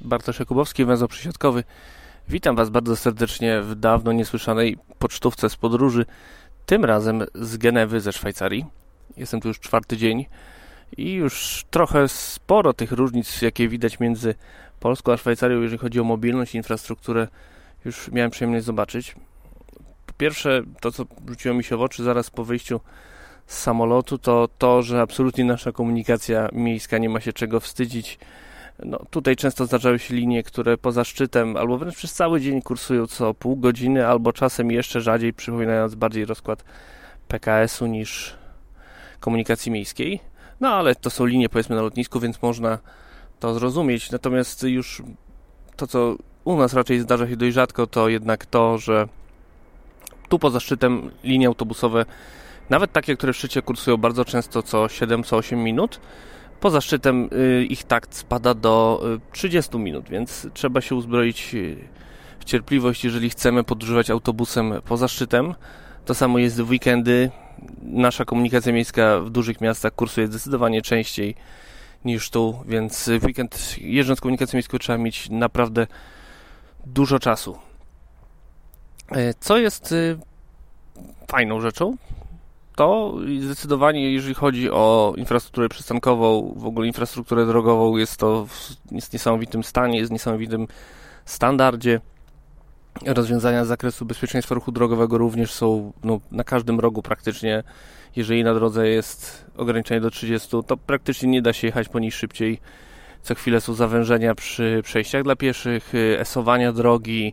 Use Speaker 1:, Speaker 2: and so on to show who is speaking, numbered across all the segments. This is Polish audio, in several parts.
Speaker 1: Bartosz Jakubowski, węzeł przysiadkowy. Witam Was bardzo serdecznie w dawno niesłyszanej pocztówce z podróży, tym razem z Genewy ze Szwajcarii. Jestem tu już czwarty dzień i już trochę sporo tych różnic, jakie widać między Polską a Szwajcarią, jeżeli chodzi o mobilność i infrastrukturę, już miałem przyjemność zobaczyć. Po pierwsze, to co rzuciło mi się w oczy zaraz po wyjściu z samolotu, to to, że absolutnie nasza komunikacja miejska nie ma się czego wstydzić no, tutaj często zdarzały się linie, które poza szczytem albo wręcz przez cały dzień kursują co pół godziny, albo czasem jeszcze rzadziej, przypominając bardziej rozkład PKS-u niż komunikacji miejskiej. No ale to są linie powiedzmy na lotnisku, więc można to zrozumieć. Natomiast już to, co u nas raczej zdarza się dość rzadko, to jednak to, że tu poza szczytem linie autobusowe, nawet takie, które w szczycie kursują bardzo często co 7, co 8 minut, Poza szczytem y, ich takt spada do 30 y, minut, więc trzeba się uzbroić y, w cierpliwość, jeżeli chcemy podróżować autobusem poza szczytem. To samo jest w weekendy. Nasza komunikacja miejska w dużych miastach kursuje zdecydowanie częściej niż tu, więc w weekend jeżdżąc komunikacją miejską trzeba mieć naprawdę dużo czasu. Co jest fajną rzeczą, to zdecydowanie, jeżeli chodzi o infrastrukturę przystankową, w ogóle infrastrukturę drogową, jest to w niesamowitym stanie, jest w niesamowitym standardzie. Rozwiązania z zakresu bezpieczeństwa ruchu drogowego również są no, na każdym rogu praktycznie. Jeżeli na drodze jest ograniczenie do 30, to praktycznie nie da się jechać po niej szybciej. Co chwilę są zawężenia przy przejściach dla pieszych, esowania drogi,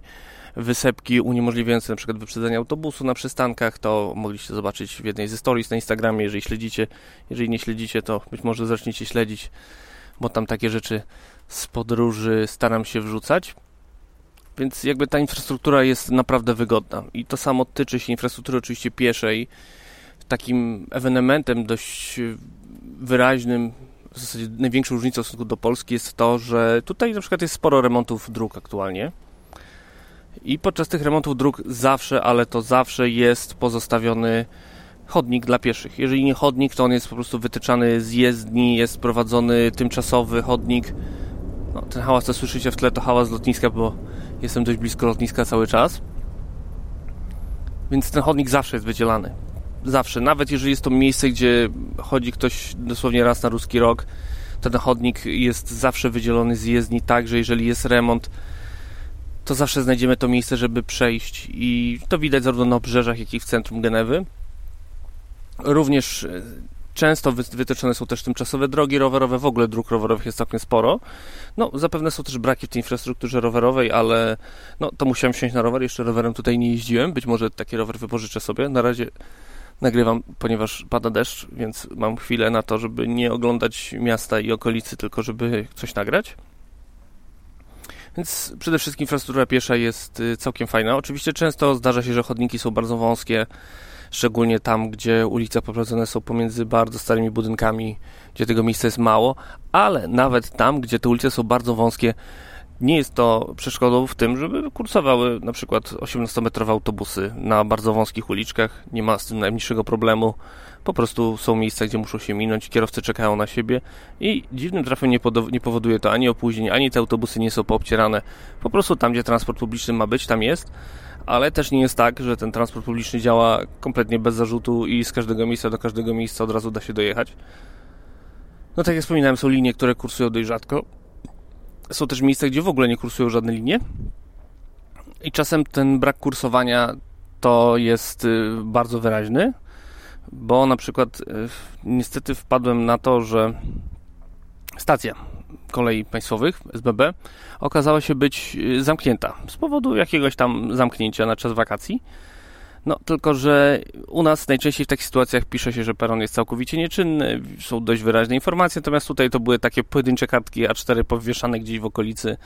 Speaker 1: wysepki uniemożliwiające przykład wyprzedzenie autobusu na przystankach, to mogliście zobaczyć w jednej ze stories na Instagramie, jeżeli śledzicie. Jeżeli nie śledzicie, to być może zaczniecie śledzić, bo tam takie rzeczy z podróży staram się wrzucać. Więc jakby ta infrastruktura jest naprawdę wygodna. I to samo tyczy się infrastruktury oczywiście pieszej. Takim ewenementem dość wyraźnym, w zasadzie największą różnicą w stosunku do Polski jest to, że tutaj na przykład jest sporo remontów dróg aktualnie. I podczas tych remontów dróg zawsze, ale to zawsze jest pozostawiony chodnik dla pieszych. Jeżeli nie chodnik, to on jest po prostu wytyczany z jezdni, jest prowadzony tymczasowy chodnik. No, ten hałas, co słyszycie w tle, to hałas lotniska, bo jestem dość blisko lotniska cały czas. Więc ten chodnik zawsze jest wydzielany. Zawsze. Nawet jeżeli jest to miejsce, gdzie chodzi ktoś dosłownie raz na ruski rok, ten chodnik jest zawsze wydzielony z jezdni tak, że jeżeli jest remont, to zawsze znajdziemy to miejsce, żeby przejść i to widać zarówno na obrzeżach, jak i w centrum Genewy. Również często wytyczone są też tymczasowe drogi rowerowe, w ogóle dróg rowerowych jest całkiem sporo. No, zapewne są też braki w tej infrastrukturze rowerowej, ale no, to musiałem wsiąść na rower, jeszcze rowerem tutaj nie jeździłem, być może taki rower wypożyczę sobie. Na razie nagrywam, ponieważ pada deszcz, więc mam chwilę na to, żeby nie oglądać miasta i okolicy, tylko żeby coś nagrać. Więc przede wszystkim infrastruktura piesza jest y, całkiem fajna. Oczywiście często zdarza się, że chodniki są bardzo wąskie, szczególnie tam, gdzie ulice poprowadzone są pomiędzy bardzo starymi budynkami, gdzie tego miejsca jest mało, ale nawet tam, gdzie te ulice są bardzo wąskie, nie jest to przeszkodą w tym, żeby kursowały na przykład 18-metrowe autobusy na bardzo wąskich uliczkach. Nie ma z tym najmniejszego problemu. Po prostu są miejsca, gdzie muszą się minąć, kierowcy czekają na siebie i dziwnym trafem nie, nie powoduje to ani opóźnień, ani te autobusy nie są poobcierane. Po prostu tam, gdzie transport publiczny ma być, tam jest ale też nie jest tak, że ten transport publiczny działa kompletnie bez zarzutu i z każdego miejsca do każdego miejsca od razu da się dojechać. No tak jak wspominałem, są linie, które kursują dość rzadko. Są też miejsca, gdzie w ogóle nie kursują żadne linie. I czasem ten brak kursowania to jest y, bardzo wyraźny bo na przykład e, niestety wpadłem na to, że stacja kolei państwowych SBB okazała się być e, zamknięta z powodu jakiegoś tam zamknięcia na czas wakacji. No, tylko że u nas najczęściej w takich sytuacjach pisze się, że peron jest całkowicie nieczynny, są dość wyraźne informacje, natomiast tutaj to były takie pojedyncze kartki A4 powieszane gdzieś w okolicy.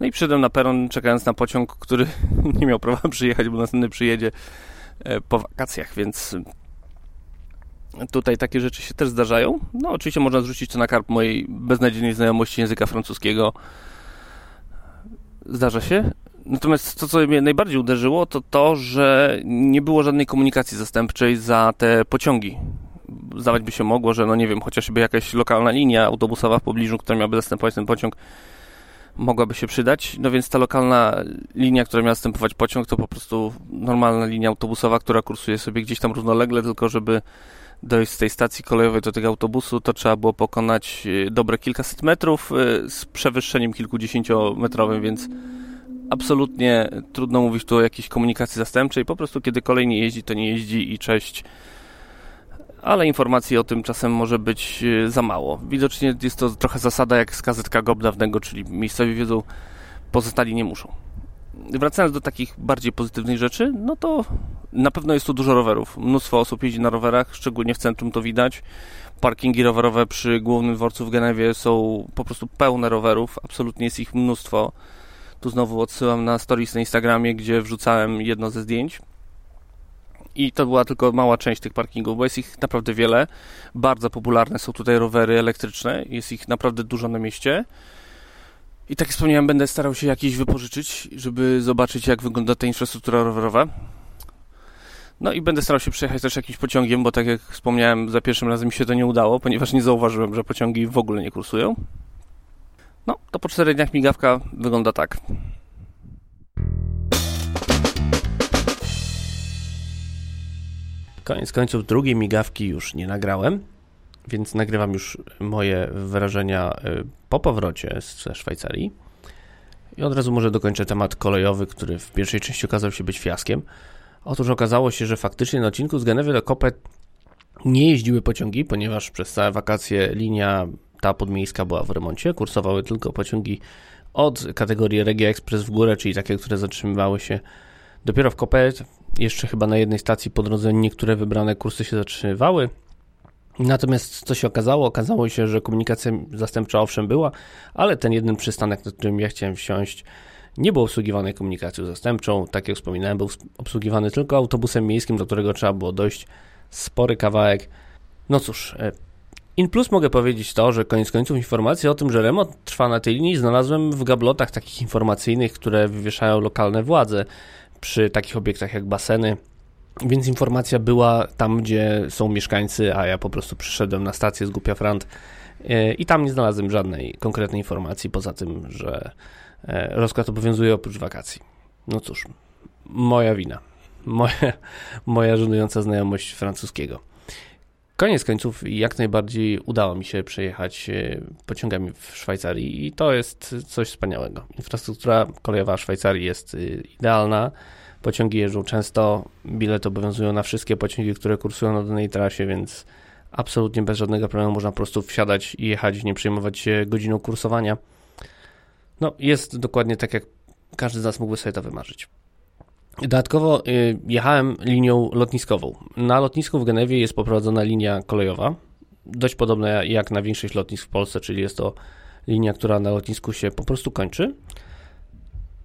Speaker 1: No i przyszedłem na peron, czekając na pociąg, który nie miał prawa przyjechać, bo następny przyjedzie e, po wakacjach, więc Tutaj takie rzeczy się też zdarzają. No, oczywiście można zrzucić to na karp mojej beznadziejnej znajomości języka francuskiego. Zdarza się. Natomiast to, co mnie najbardziej uderzyło, to to, że nie było żadnej komunikacji zastępczej za te pociągi. Zdawać by się mogło, że no nie wiem, chociażby jakaś lokalna linia autobusowa w pobliżu, która miałaby zastępować ten pociąg, mogłaby się przydać. No więc ta lokalna linia, która miała zastępować pociąg, to po prostu normalna linia autobusowa, która kursuje sobie gdzieś tam równolegle, tylko żeby dojść z tej stacji kolejowej do tego autobusu, to trzeba było pokonać e, dobre kilkaset metrów e, z przewyższeniem kilkudziesięciometrowym, więc absolutnie trudno mówić tu o jakiejś komunikacji zastępczej. Po prostu kiedy kolej nie jeździ, to nie jeździ i cześć. Ale informacji o tym czasem może być e, za mało. Widocznie jest to trochę zasada jak z kazetka GOB dawnego, czyli miejscowi wiedzą, pozostali nie muszą. Wracając do takich bardziej pozytywnych rzeczy, no to na pewno jest tu dużo rowerów. Mnóstwo osób jeździ na rowerach, szczególnie w centrum to widać. Parkingi rowerowe przy głównym dworcu w Genewie są po prostu pełne rowerów, absolutnie jest ich mnóstwo. Tu znowu odsyłam na stories na Instagramie, gdzie wrzucałem jedno ze zdjęć. I to była tylko mała część tych parkingów, bo jest ich naprawdę wiele. Bardzo popularne są tutaj rowery elektryczne, jest ich naprawdę dużo na mieście. I tak jak wspomniałem, będę starał się jakieś wypożyczyć, żeby zobaczyć, jak wygląda ta infrastruktura rowerowa. No i będę starał się przejechać też jakimś pociągiem, bo tak jak wspomniałem, za pierwszym razem mi się to nie udało, ponieważ nie zauważyłem, że pociągi w ogóle nie kursują. No, to po czterech dniach migawka wygląda tak. Koniec końców drugiej migawki już nie nagrałem, więc nagrywam już moje wrażenia y, po powrocie ze Szwajcarii. I od razu może dokończę temat kolejowy, który w pierwszej części okazał się być fiaskiem. Otóż okazało się, że faktycznie na odcinku z Genewy do Kopet nie jeździły pociągi, ponieważ przez całe wakacje linia ta podmiejska była w remoncie. Kursowały tylko pociągi od kategorii Regia Express w górę, czyli takie, które zatrzymywały się dopiero w Kopet. Jeszcze chyba na jednej stacji po drodze niektóre wybrane kursy się zatrzymywały. Natomiast co się okazało? Okazało się, że komunikacja zastępcza owszem była, ale ten jeden przystanek, na którym ja chciałem wsiąść, nie był obsługiwany komunikacją zastępczą. Tak jak wspominałem, był obsługiwany tylko autobusem miejskim, do którego trzeba było dojść spory kawałek. No cóż, e, in plus mogę powiedzieć to, że koniec końców informacje o tym, że remont trwa na tej linii znalazłem w gablotach takich informacyjnych, które wywieszają lokalne władze przy takich obiektach jak baseny. Więc informacja była tam, gdzie są mieszkańcy, a ja po prostu przyszedłem na stację z Głupia Frant e, i tam nie znalazłem żadnej konkretnej informacji, poza tym, że E, rozkład obowiązuje oprócz wakacji. No cóż, moja wina. Moja, moja żenująca znajomość francuskiego. Koniec końców, jak najbardziej udało mi się przejechać e, pociągami w Szwajcarii i to jest coś wspaniałego. Infrastruktura kolejowa Szwajcarii jest e, idealna. Pociągi jeżdżą często, bilety obowiązują na wszystkie pociągi, które kursują na danej trasie, więc absolutnie bez żadnego problemu można po prostu wsiadać i jechać, nie przejmować się godziną kursowania. No, jest dokładnie tak, jak każdy z nas mógłby sobie to wymarzyć. Dodatkowo y, jechałem linią lotniskową. Na lotnisku w Genewie jest poprowadzona linia kolejowa, dość podobna jak na większość lotnisk w Polsce, czyli jest to linia, która na lotnisku się po prostu kończy.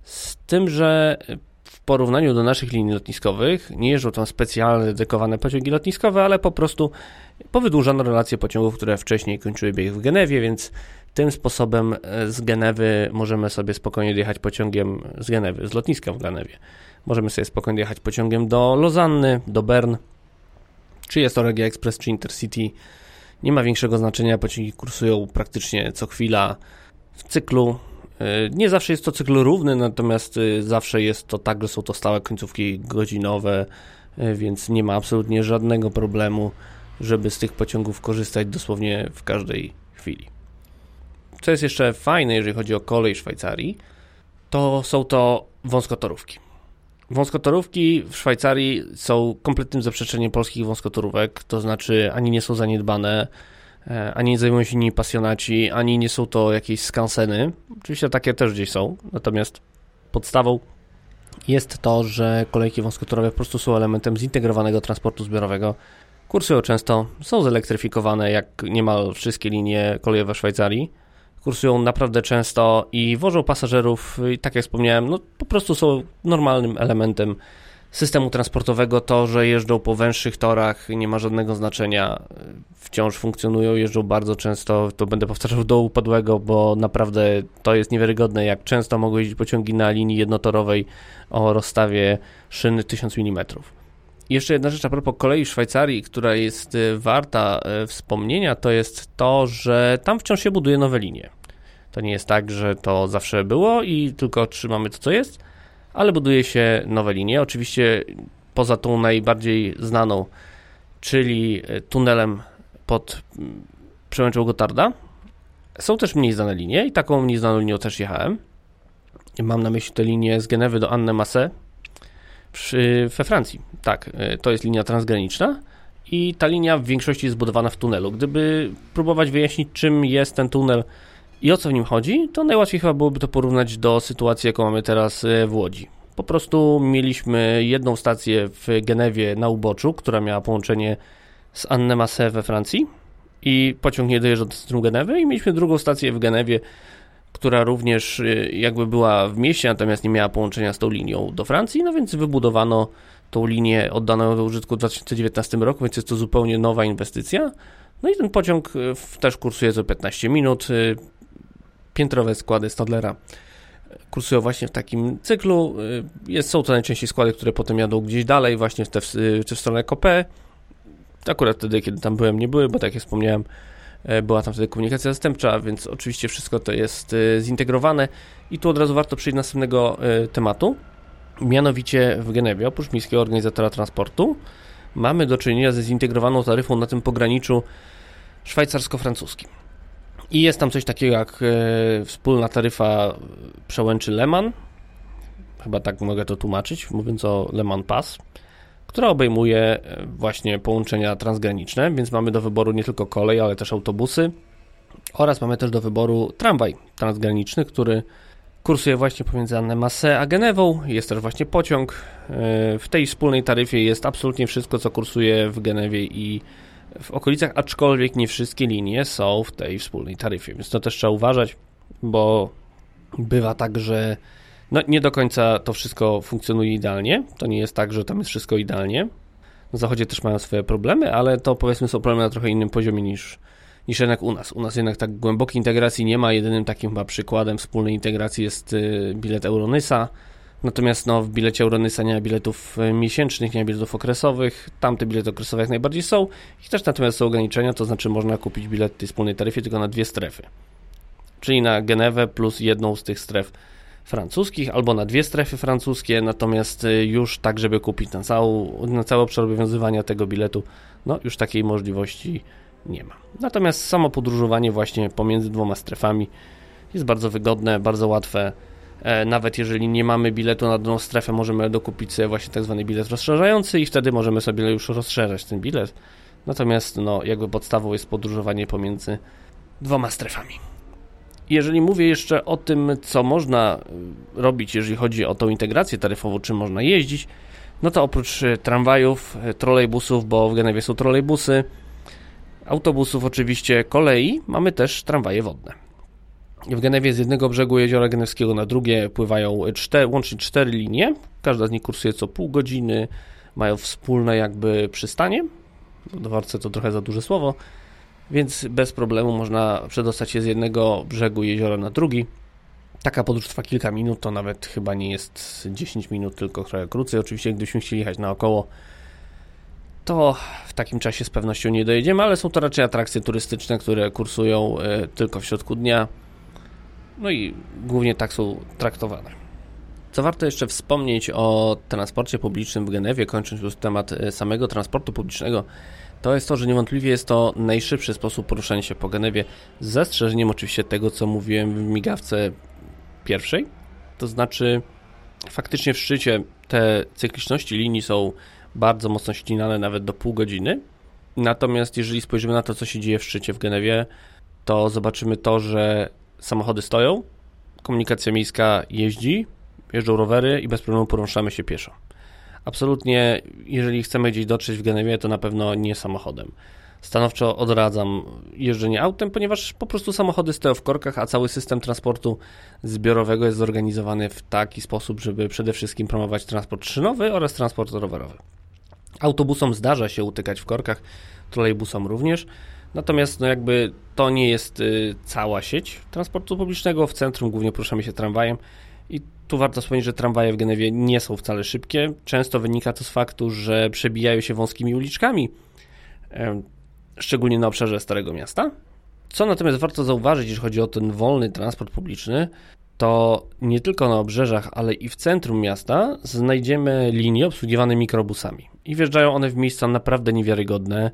Speaker 1: Z tym, że w porównaniu do naszych linii lotniskowych nie jeżdżą tam specjalne dedykowane pociągi lotniskowe, ale po prostu powydłużano relacje pociągów, które wcześniej kończyły bieg w Genewie, więc tym sposobem e, z Genewy możemy sobie spokojnie jechać pociągiem z Genewy, z lotniska w Genewie. Możemy sobie spokojnie jechać pociągiem do Lozanny, do Bern, czy jest to Regia Express, czy Intercity. Nie ma większego znaczenia, pociągi kursują praktycznie co chwila w cyklu. E, nie zawsze jest to cykl równy, natomiast e, zawsze jest to tak, że są to stałe końcówki godzinowe, więc nie ma absolutnie żadnego problemu, żeby z tych pociągów korzystać dosłownie w każdej chwili. Co jest jeszcze fajne, jeżeli chodzi o kolej Szwajcarii, to są to wąskotorówki. Wąskotorówki w Szwajcarii są kompletnym zaprzeczeniem polskich wąskotorówek, to znaczy ani nie są zaniedbane, e, ani nie zajmują się nimi pasjonaci, ani nie są to jakieś skanseny. Oczywiście takie też gdzieś są, natomiast podstawą jest to, że kolejki wąskotorowe po prostu są elementem zintegrowanego transportu zbiorowego. Kursują często, są zelektryfikowane jak niemal wszystkie linie kolejowe Szwajcarii kursują naprawdę często i wożą pasażerów, i tak jak wspomniałem, no po prostu są normalnym elementem systemu transportowego to, że jeżdżą po węższych torach, nie ma żadnego znaczenia. Wciąż funkcjonują, jeżdżą bardzo często. To będę powtarzał do upadłego, bo naprawdę to jest niewiarygodne, jak często mogą jeździć pociągi na linii jednotorowej o rozstawie szyny 1000 mm. Jeszcze jedna rzecz a propos kolei w Szwajcarii, która jest y, warta y, wspomnienia, to jest to, że tam wciąż się buduje nowe linie. To nie jest tak, że to zawsze było i tylko trzymamy to, co jest ale buduje się nowe linie. Oczywiście poza tą najbardziej znaną, czyli e, tunelem pod mm, przełęczą Gotarda, są też mniej znane linie i taką mniej znaną linią też jechałem. Mam na myśli tę linię z Genewy do Anne Masse we Francji. Tak, e, to jest linia transgraniczna i ta linia w większości jest zbudowana w tunelu. Gdyby próbować wyjaśnić, czym jest ten tunel i o co w nim chodzi, to najłatwiej chyba byłoby to porównać do sytuacji, jaką mamy teraz e, w Łodzi. Po prostu mieliśmy jedną stację w Genewie na uboczu, która miała połączenie z Annemasse we Francji i pociąg nie dojeżdżał do centrum Genewy i mieliśmy drugą stację w Genewie, która również e, jakby była w mieście, natomiast nie miała połączenia z tą linią do Francji, no więc wybudowano tą linię oddaną do użytku w 2019 roku, więc jest to zupełnie nowa inwestycja. No i ten pociąg e, też kursuje co 15 minut piętrowe składy Stadlera kursują właśnie w takim cyklu. Y, jest, są to najczęściej składy, które potem jadą gdzieś dalej, właśnie w, te, czy w stronę Kopę. Akurat wtedy, kiedy tam byłem, nie były, bo tak jak wspomniałem, była tam wtedy komunikacja zastępcza, więc oczywiście wszystko to jest e, zintegrowane. I tu od razu warto przejść do następnego e, tematu. Mianowicie w Genewie, oprócz miejskiego organizatora transportu, mamy do czynienia ze zintegrowaną taryfą na tym pograniczu szwajcarsko-francuskim. I jest tam coś takiego jak e, wspólna taryfa przełęczy Leman. Chyba tak mogę to tłumaczyć, mówiąc o Leman Pass, która obejmuje e, właśnie połączenia transgraniczne, więc mamy do wyboru nie tylko kolej, ale też autobusy. Oraz mamy też do wyboru tramwaj transgraniczny, który kursuje właśnie pomiędzy Annemasse a Genewą. Jest też właśnie pociąg. E, w tej wspólnej taryfie jest absolutnie wszystko, co kursuje w Genewie i w okolicach, aczkolwiek nie wszystkie linie są w tej wspólnej taryfie, więc to też trzeba uważać, bo bywa tak, że no, nie do końca to wszystko funkcjonuje idealnie. To nie jest tak, że tam jest wszystko idealnie. Na zachodzie też mają swoje problemy, ale to powiedzmy są problemy na trochę innym poziomie niż, niż jednak u nas. U nas jednak tak głębokiej integracji nie ma. Jedynym takim chyba przykładem wspólnej integracji jest y, bilet Euronysa, Natomiast no, w bilecie Euronysa nie ma biletów e, miesięcznych, nie ma biletów okresowych. Tamte bilety okresowe jak najbardziej są. I też natomiast są ograniczenia, to znaczy można kupić bilet w tej wspólnej taryfie tylko na dwie strefy. Czyli na Genewę plus jedną z tych stref francuskich, albo na dwie strefy francuskie, natomiast e, już tak, żeby kupić na, całą, na obowiązywania tego biletu, no już takiej możliwości nie ma. Natomiast samo podróżowanie właśnie pomiędzy dwoma strefami jest bardzo wygodne, bardzo łatwe E, nawet jeżeli nie mamy biletu na daną strefę, możemy dokupić sobie właśnie tak zwany bilet rozszerzający i wtedy możemy sobie już rozszerzać ten bilet. Natomiast no, jakby podstawą jest podróżowanie pomiędzy dwoma strefami. Jeżeli mówię jeszcze o tym, co można e, robić, jeżeli chodzi o tą integrację taryfową, czym można jeździć, no to oprócz e, tramwajów, trolejbusów, bo w Genewie są trolejbusy, autobusów oczywiście, kolei, mamy też tramwaje wodne. W Genewie z jednego brzegu jeziora Genewskiego na drugie pływają cztery, łącznie cztery linie. Każda z nich kursuje co pół godziny. Mają wspólne jakby przystanie. Dworce to trochę za duże słowo. Więc bez problemu można przedostać się z jednego brzegu jeziora na drugi. Taka podróż trwa kilka minut, to nawet chyba nie jest 10 minut, tylko trochę krócej. Oczywiście, gdybyśmy chcieli jechać naokoło, to w takim czasie z pewnością nie dojedziemy, ale są to raczej atrakcje turystyczne, które kursują e, tylko w środku dnia no i głównie tak są traktowane. Co warto jeszcze wspomnieć o transporcie publicznym w Genewie, kończąc już temat e, samego transportu publicznego, to jest to, że niewątpliwie jest to najszybszy sposób poruszania się po Genewie, z zastrzeżeniem oczywiście tego, co mówiłem w migawce pierwszej. To znaczy, faktycznie w szczycie te cykliczności linii są bardzo mocno ścinane, nawet do pół godziny. Natomiast jeżeli spojrzymy na to, co się dzieje w szczycie w Genewie, to zobaczymy to, że samochody stoją, komunikacja miejska jeździ, jeżdżą rowery i bez problemu poruszamy się pieszo. Absolutnie, jeżeli chcemy gdzieś dotrzeć w Genewie, to na pewno nie samochodem. stanowczo odradzam jeżdżenie autem, ponieważ po prostu samochody stoją w korkach, a cały system transportu zbiorowego jest zorganizowany w taki sposób, żeby przede wszystkim promować transport szynowy oraz transport rowerowy. Autobusom zdarza się utykać w korkach, trolejbusom również, natomiast no jakby to nie jest y, cała sieć transportu publicznego. W centrum głównie poruszamy się tramwajem i tu warto wspomnieć, że tramwaje w Genewie nie są wcale szybkie. Często wynika to z faktu, że przebijają się wąskimi uliczkami, szczególnie na obszarze Starego Miasta. Co natomiast warto zauważyć, jeśli chodzi o ten wolny transport publiczny, to nie tylko na obrzeżach, ale i w centrum miasta znajdziemy linie obsługiwane mikrobusami. I wjeżdżają one w miejsca naprawdę niewiarygodne,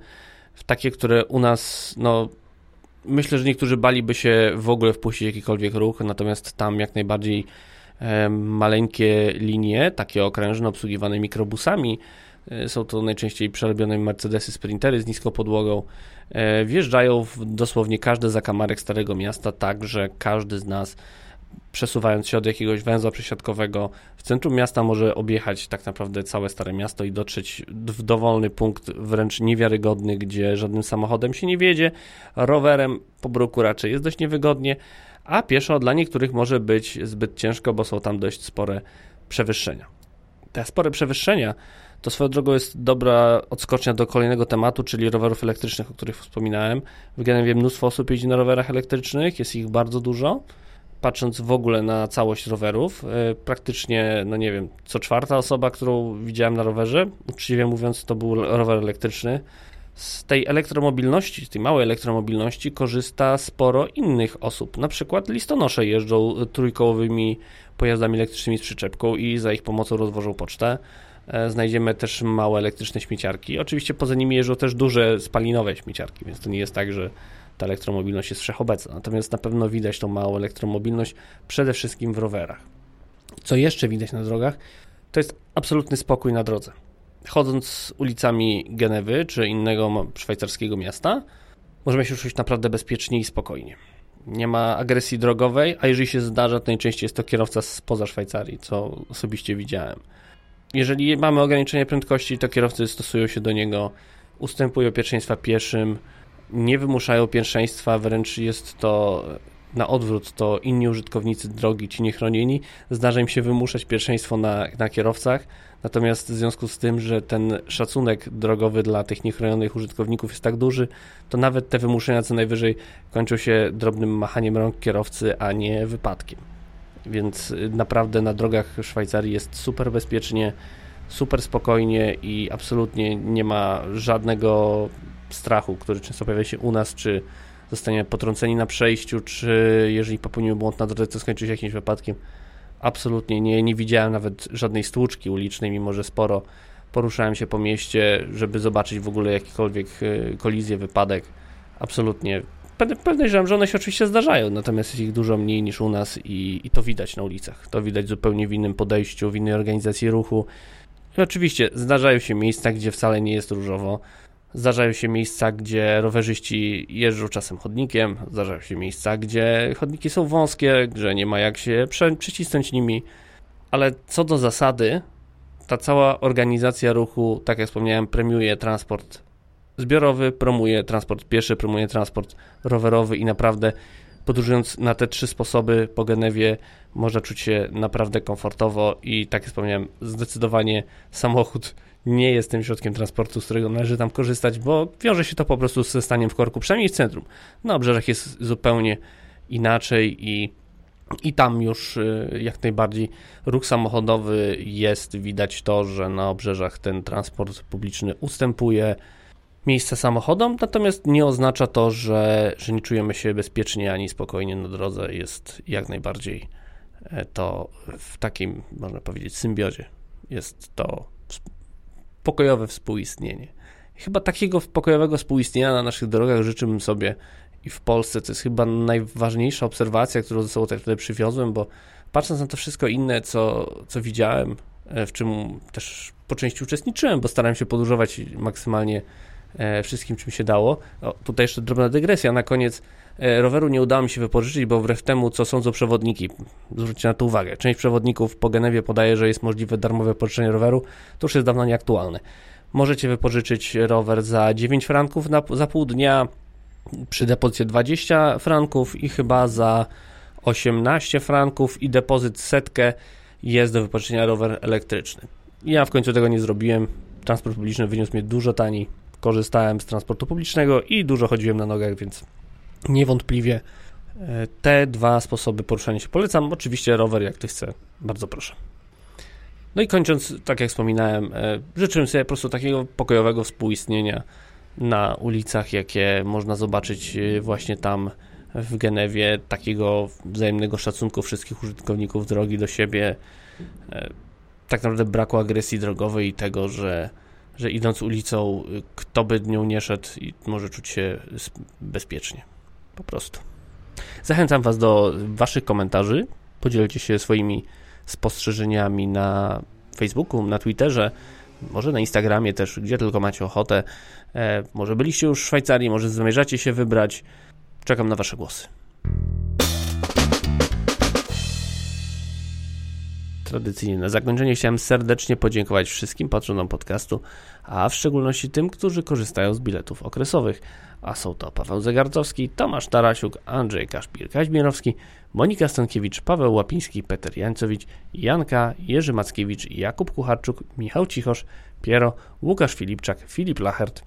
Speaker 1: w takie, które u nas, no, myślę, że niektórzy baliby się w ogóle wpuścić jakikolwiek ruch, natomiast tam jak najbardziej maleńkie linie, takie okrężne, obsługiwane mikrobusami, e, są to najczęściej przerobione Mercedesy Sprintery z niską podłogą, e, wjeżdżają w dosłownie każdy zakamarek Starego Miasta, tak, że każdy z nas przesuwając się od jakiegoś węzła przesiadkowego w centrum miasta może objechać tak naprawdę całe Stare Miasto i dotrzeć w dowolny punkt wręcz niewiarygodny, gdzie żadnym samochodem się nie wiedzie, rowerem po bruku raczej jest dość niewygodnie, a pieszo dla niektórych może być zbyt ciężko, bo są tam dość spore przewyższenia. Te spore przewyższenia to swoją drogą jest dobra odskocznia do kolejnego tematu, czyli rowerów elektrycznych, o których wspominałem. W Genewie mnóstwo osób jeździ na rowerach elektrycznych, jest ich bardzo dużo patrząc w ogóle na całość rowerów, e, praktycznie, no nie wiem, co czwarta osoba, którą widziałem na rowerze, uczciwie mówiąc, to był rower elektryczny. Z tej elektromobilności, z tej małej elektromobilności korzysta sporo innych osób. Na przykład listonosze jeżdżą trójkołowymi pojazdami elektrycznymi z przyczepką i za ich pomocą rozwożą pocztę. E, znajdziemy też małe elektryczne śmieciarki. Oczywiście poza nimi jeżdżą też duże spalinowe śmieciarki, więc to nie jest tak, że ta elektromobilność jest wszechobecna. Natomiast na pewno widać tą małą elektromobilność przede wszystkim w rowerach. Co jeszcze widać na drogach, to jest absolutny spokój na drodze. Chodząc ulicami Genewy czy innego szwajcarskiego miasta, możemy się czuć naprawdę bezpiecznie i spokojnie. Nie ma agresji drogowej, a jeżeli się zdarza, to najczęściej jest to kierowca spoza Szwajcarii, co osobiście widziałem. Jeżeli mamy ograniczenie prędkości, to kierowcy stosują się do niego, ustępują pierwszeństwa pieszym, nie wymuszają pierwszeństwa, wręcz jest to na odwrót, to inni użytkownicy drogi, ci niechronieni, zdarza im się wymuszać pierwszeństwo na, na kierowcach, natomiast w związku z tym, że ten szacunek drogowy dla tych niechronionych użytkowników jest tak duży, to nawet te wymuszenia co najwyżej kończą się drobnym machaniem rąk kierowcy, a nie wypadkiem. Więc y, naprawdę na drogach Szwajcarii jest super bezpiecznie, super spokojnie i absolutnie nie ma żadnego strachu, który często pojawia się u nas, czy zostaniemy potrąceni na przejściu, czy jeżeli popełnimy błąd na drodze, to skończy się jakimś wypadkiem. Absolutnie nie, nie widziałem nawet żadnej stłuczki ulicznej, mimo że sporo poruszałem się po mieście, żeby zobaczyć w ogóle jakikolwiek e, kolizję, wypadek. Absolutnie. Pewnie, że one się oczywiście zdarzają, natomiast jest ich dużo mniej niż u nas i, i to widać na ulicach. To widać zupełnie w innym podejściu, w innej organizacji ruchu. I oczywiście zdarzają się miejsca, gdzie wcale nie jest różowo. Zdarzają się miejsca, gdzie rowerzyści jeżdżą czasem chodnikiem, zdarzają się miejsca, gdzie chodniki są wąskie, że nie ma jak się przycisnąć nimi, ale co do zasady, ta cała organizacja ruchu, tak jak wspomniałem, premiuje transport zbiorowy, promuje transport pieszy, promuje transport rowerowy i naprawdę podróżując na te trzy sposoby po Genewie można czuć się naprawdę komfortowo i tak jak wspomniałem, zdecydowanie samochód nie jest tym środkiem transportu, z którego należy tam korzystać, bo wiąże się to po prostu ze staniem w korku, przynajmniej w centrum. Na obrzeżach jest zupełnie inaczej i, i tam już y, jak najbardziej ruch samochodowy jest, widać to, że na obrzeżach ten transport publiczny ustępuje miejsca samochodom, natomiast nie oznacza to, że, że nie czujemy się bezpiecznie ani spokojnie na drodze. Jest jak najbardziej e, to w takim, można powiedzieć, symbiozie. Jest to pokojowe współistnienie. Chyba takiego pokojowego współistnienia na naszych drogach życzyłbym sobie i w Polsce. To jest chyba najważniejsza obserwacja, którą ze sobą tutaj przywiozłem, bo patrząc na to wszystko inne, co, co widziałem, e, w czym też po części uczestniczyłem, bo starałem się podróżować maksymalnie e, wszystkim, czym się dało. O, tutaj jeszcze drobna dygresja. Na koniec roweru nie udało mi się wypożyczyć, bo wbrew temu, co sądzą przewodniki, zwróćcie na to uwagę, część przewodników po Genewie podaje, że jest możliwe darmowe pożyczenie roweru, to już jest dawno nieaktualne. Możecie wypożyczyć rower za 9 franków na, za pół dnia, przy depozycie 20 franków i chyba za 18 franków i depozyt setkę jest do wypożyczenia rower elektryczny. Ja w końcu tego nie zrobiłem. Transport publiczny wyniósł mnie dużo taniej. Korzystałem z transportu publicznego i dużo chodziłem na nogach, więc niewątpliwie e, te dwa sposoby poruszania się polecam. Oczywiście rower, jak ktoś chce, bardzo proszę. No i kończąc, tak jak wspominałem, e, życzyłem sobie po prostu takiego pokojowego współistnienia na ulicach, jakie można zobaczyć e, właśnie tam w Genewie, takiego wzajemnego szacunku wszystkich użytkowników drogi do siebie, tak naprawdę braku agresji drogowej i tego, że, że idąc ulicą, kto by nią nie szedł, może czuć się bezpiecznie. Po prostu. Zachęcam Was do Waszych komentarzy. Podzielcie się swoimi spostrzeżeniami na Facebooku, na Twitterze, może na Instagramie też, gdzie tylko macie ochotę. E, może byliście już w Szwajcarii, może zamierzacie się wybrać. Czekam na Wasze głosy. Tradycyjnie na zakończenie chciałem serdecznie podziękować wszystkim patronom podcastu, a w szczególności tym, którzy korzystają z biletów okresowych. A są to Paweł Zegarcowski, Tomasz Tarasiuk, Andrzej Kaszpir-Kaźmierowski, Monika Stankiewicz, Paweł Łapiński, Peter Jańcowicz, Janka, Jerzy Mackiewicz, Jakub Kucharczuk, Michał Cichosz, Piero, Łukasz Filipczak, Filip Lachert,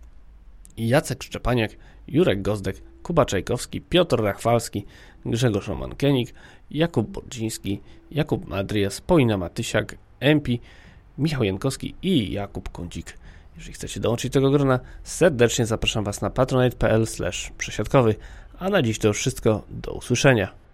Speaker 1: Jacek Szczepaniak, Jurek Gozdek, Kuba Czajkowski, Piotr Rachwalski, Grzegorz Roman-Kenik, Jakub Bordziński, Jakub Madrias, Paulina Matysiak, Empi, Michał Jankowski i Jakub Kądzik. Jeżeli chcecie dołączyć do tego grona, serdecznie zapraszam Was na patronite.pl przesiadkowy. A na dziś to już wszystko. Do usłyszenia.